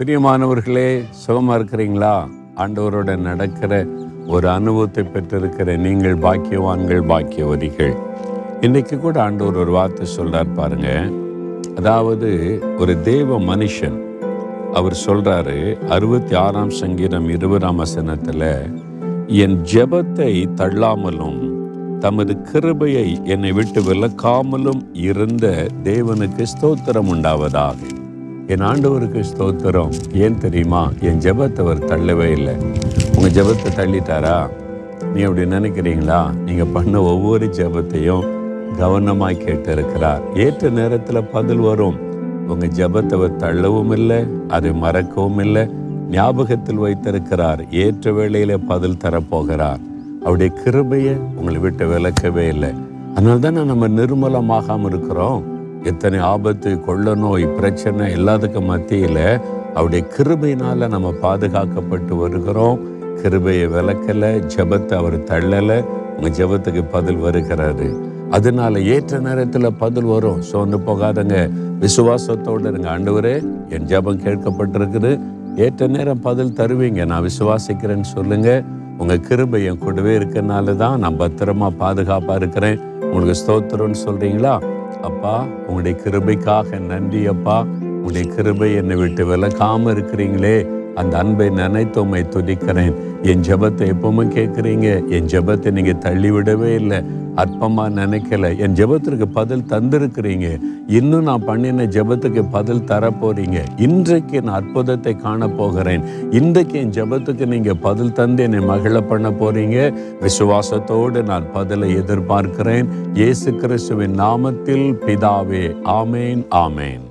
பிரியமானவர்களே சுகமாக இருக்கிறீங்களா? ஆண்டவரோட நடக்கிற ஒரு அனுபவத்தை பெற்றிருக்கிற நீங்கள் பாக்கியவான்கள் பாக்கியவதிகள். இன்றைக்கு கூட ஆண்டவர் ஒரு வார்த்தை சொல்கிறார் பாருங்க. அதாவது ஒரு தேவ மனுஷன் அவர் சொல்கிறாரு அறுபத்தி ஆறாம் சங்கீதம் இருபதாம் வசனத்தில் என் ஜெபத்தை தள்ளாமலும் தமது கிருபையை என்னை விட்டு விலக்காமலும் இருந்த தேவனுக்கு ஸ்தோத்திரம் உண்டாவதாக. என் ஆண்டவருக்கு ஸ்தோத்திரம். ஏன் தெரியுமா? என் ஜெபத்தை அவர் தள்ளவே இல்லை. உங்கள் ஜெபத்தை தள்ளிட்டாரா? நீ அப்படி நினைக்கிறீங்களா? நீங்கள் பண்ண ஒவ்வொரு ஜெபத்தையும் கவனமாக கேட்டு இருக்கிறார் ஏற்ற நேரத்தில் பதில் வரும். உங்கள் ஜபத்தை அவர் தள்ளவும் இல்லை அதை மறக்கவும் இல்லை. ஞாபகத்தில் வைத்திருக்கிறார். ஏற்ற வேளையில் பதில் தரப்போகிறார். அவருடைய கிருபையை உங்களை விட்டு விளக்கவே இல்லை. அதனால தானே நம்ம நிர்மலமாகாமல் இருக்கிறோம். எத்தனை ஆபத்து கொள்ள நோய் பிரச்சனை எல்லாத்துக்கும் மத்தியில் அவருடைய கிருபையினால் நம்ம பாதுகாக்கப்பட்டு வருகிறோம். கிருபையை விளக்கல ஜெபத்தை அவர் தள்ளலை உங்கள் ஜெபத்துக்கு பதில் வருகிறாரு. அதனால ஏற்ற நேரத்தில் பதில் வரும். சோர்ந்து போகாதங்க. விசுவாசத்தோடு இருங்க. ஆண்டவரே என் ஜெபம் கேட்கப்பட்டிருக்குது. ஏற்ற நேரம் பதில் தருவீங்க. நான் விசுவாசிக்கிறேன்னு சொல்லுங்க. உங்கள் கிருபை என் கூடவே இருக்கனால தான் நான் பத்திரமா பாதுகாப்பாக இருக்கிறேன். உங்களுக்கு ஸ்தோத்திரம்னு சொல்கிறீங்களா அப்பா உங்களுடைய கிருபைக்காக நன்றி அப்பா. உங்களுடைய கிருபை என்னை விட்டு விலக்காமல் இருக்கிறீங்களே. அந்த அன்பை நினைத்து உம்மை துதிக்கிறேன். என் ஜெபத்தை எப்பவுமே கேட்குறீங்க. என் ஜெபத்தை நீங்கள் தள்ளி விடவே இல்லை. அற்பமாக நினைக்கல. என் ஜெபத்திற்கு பதில் தந்திருக்கிறீங்க. இன்னும் நான் பண்ணின ஜெபத்துக்கு பதில் தரப்போறீங்க. இன்றைக்கு நான் அற்புதத்தை காண போகிறேன் இன்றைக்கு என் ஜெபத்துக்கு நீங்கள் பதில் தந்து என்னை மகிழ பண்ண போறீங்க. விசுவாசத்தோடு நான் பதிலை எதிர்பார்க்கிறேன். இயேசு கிறிஸ்துவின் நாமத்தில் பிதாவே ஆமேன் ஆமேன்.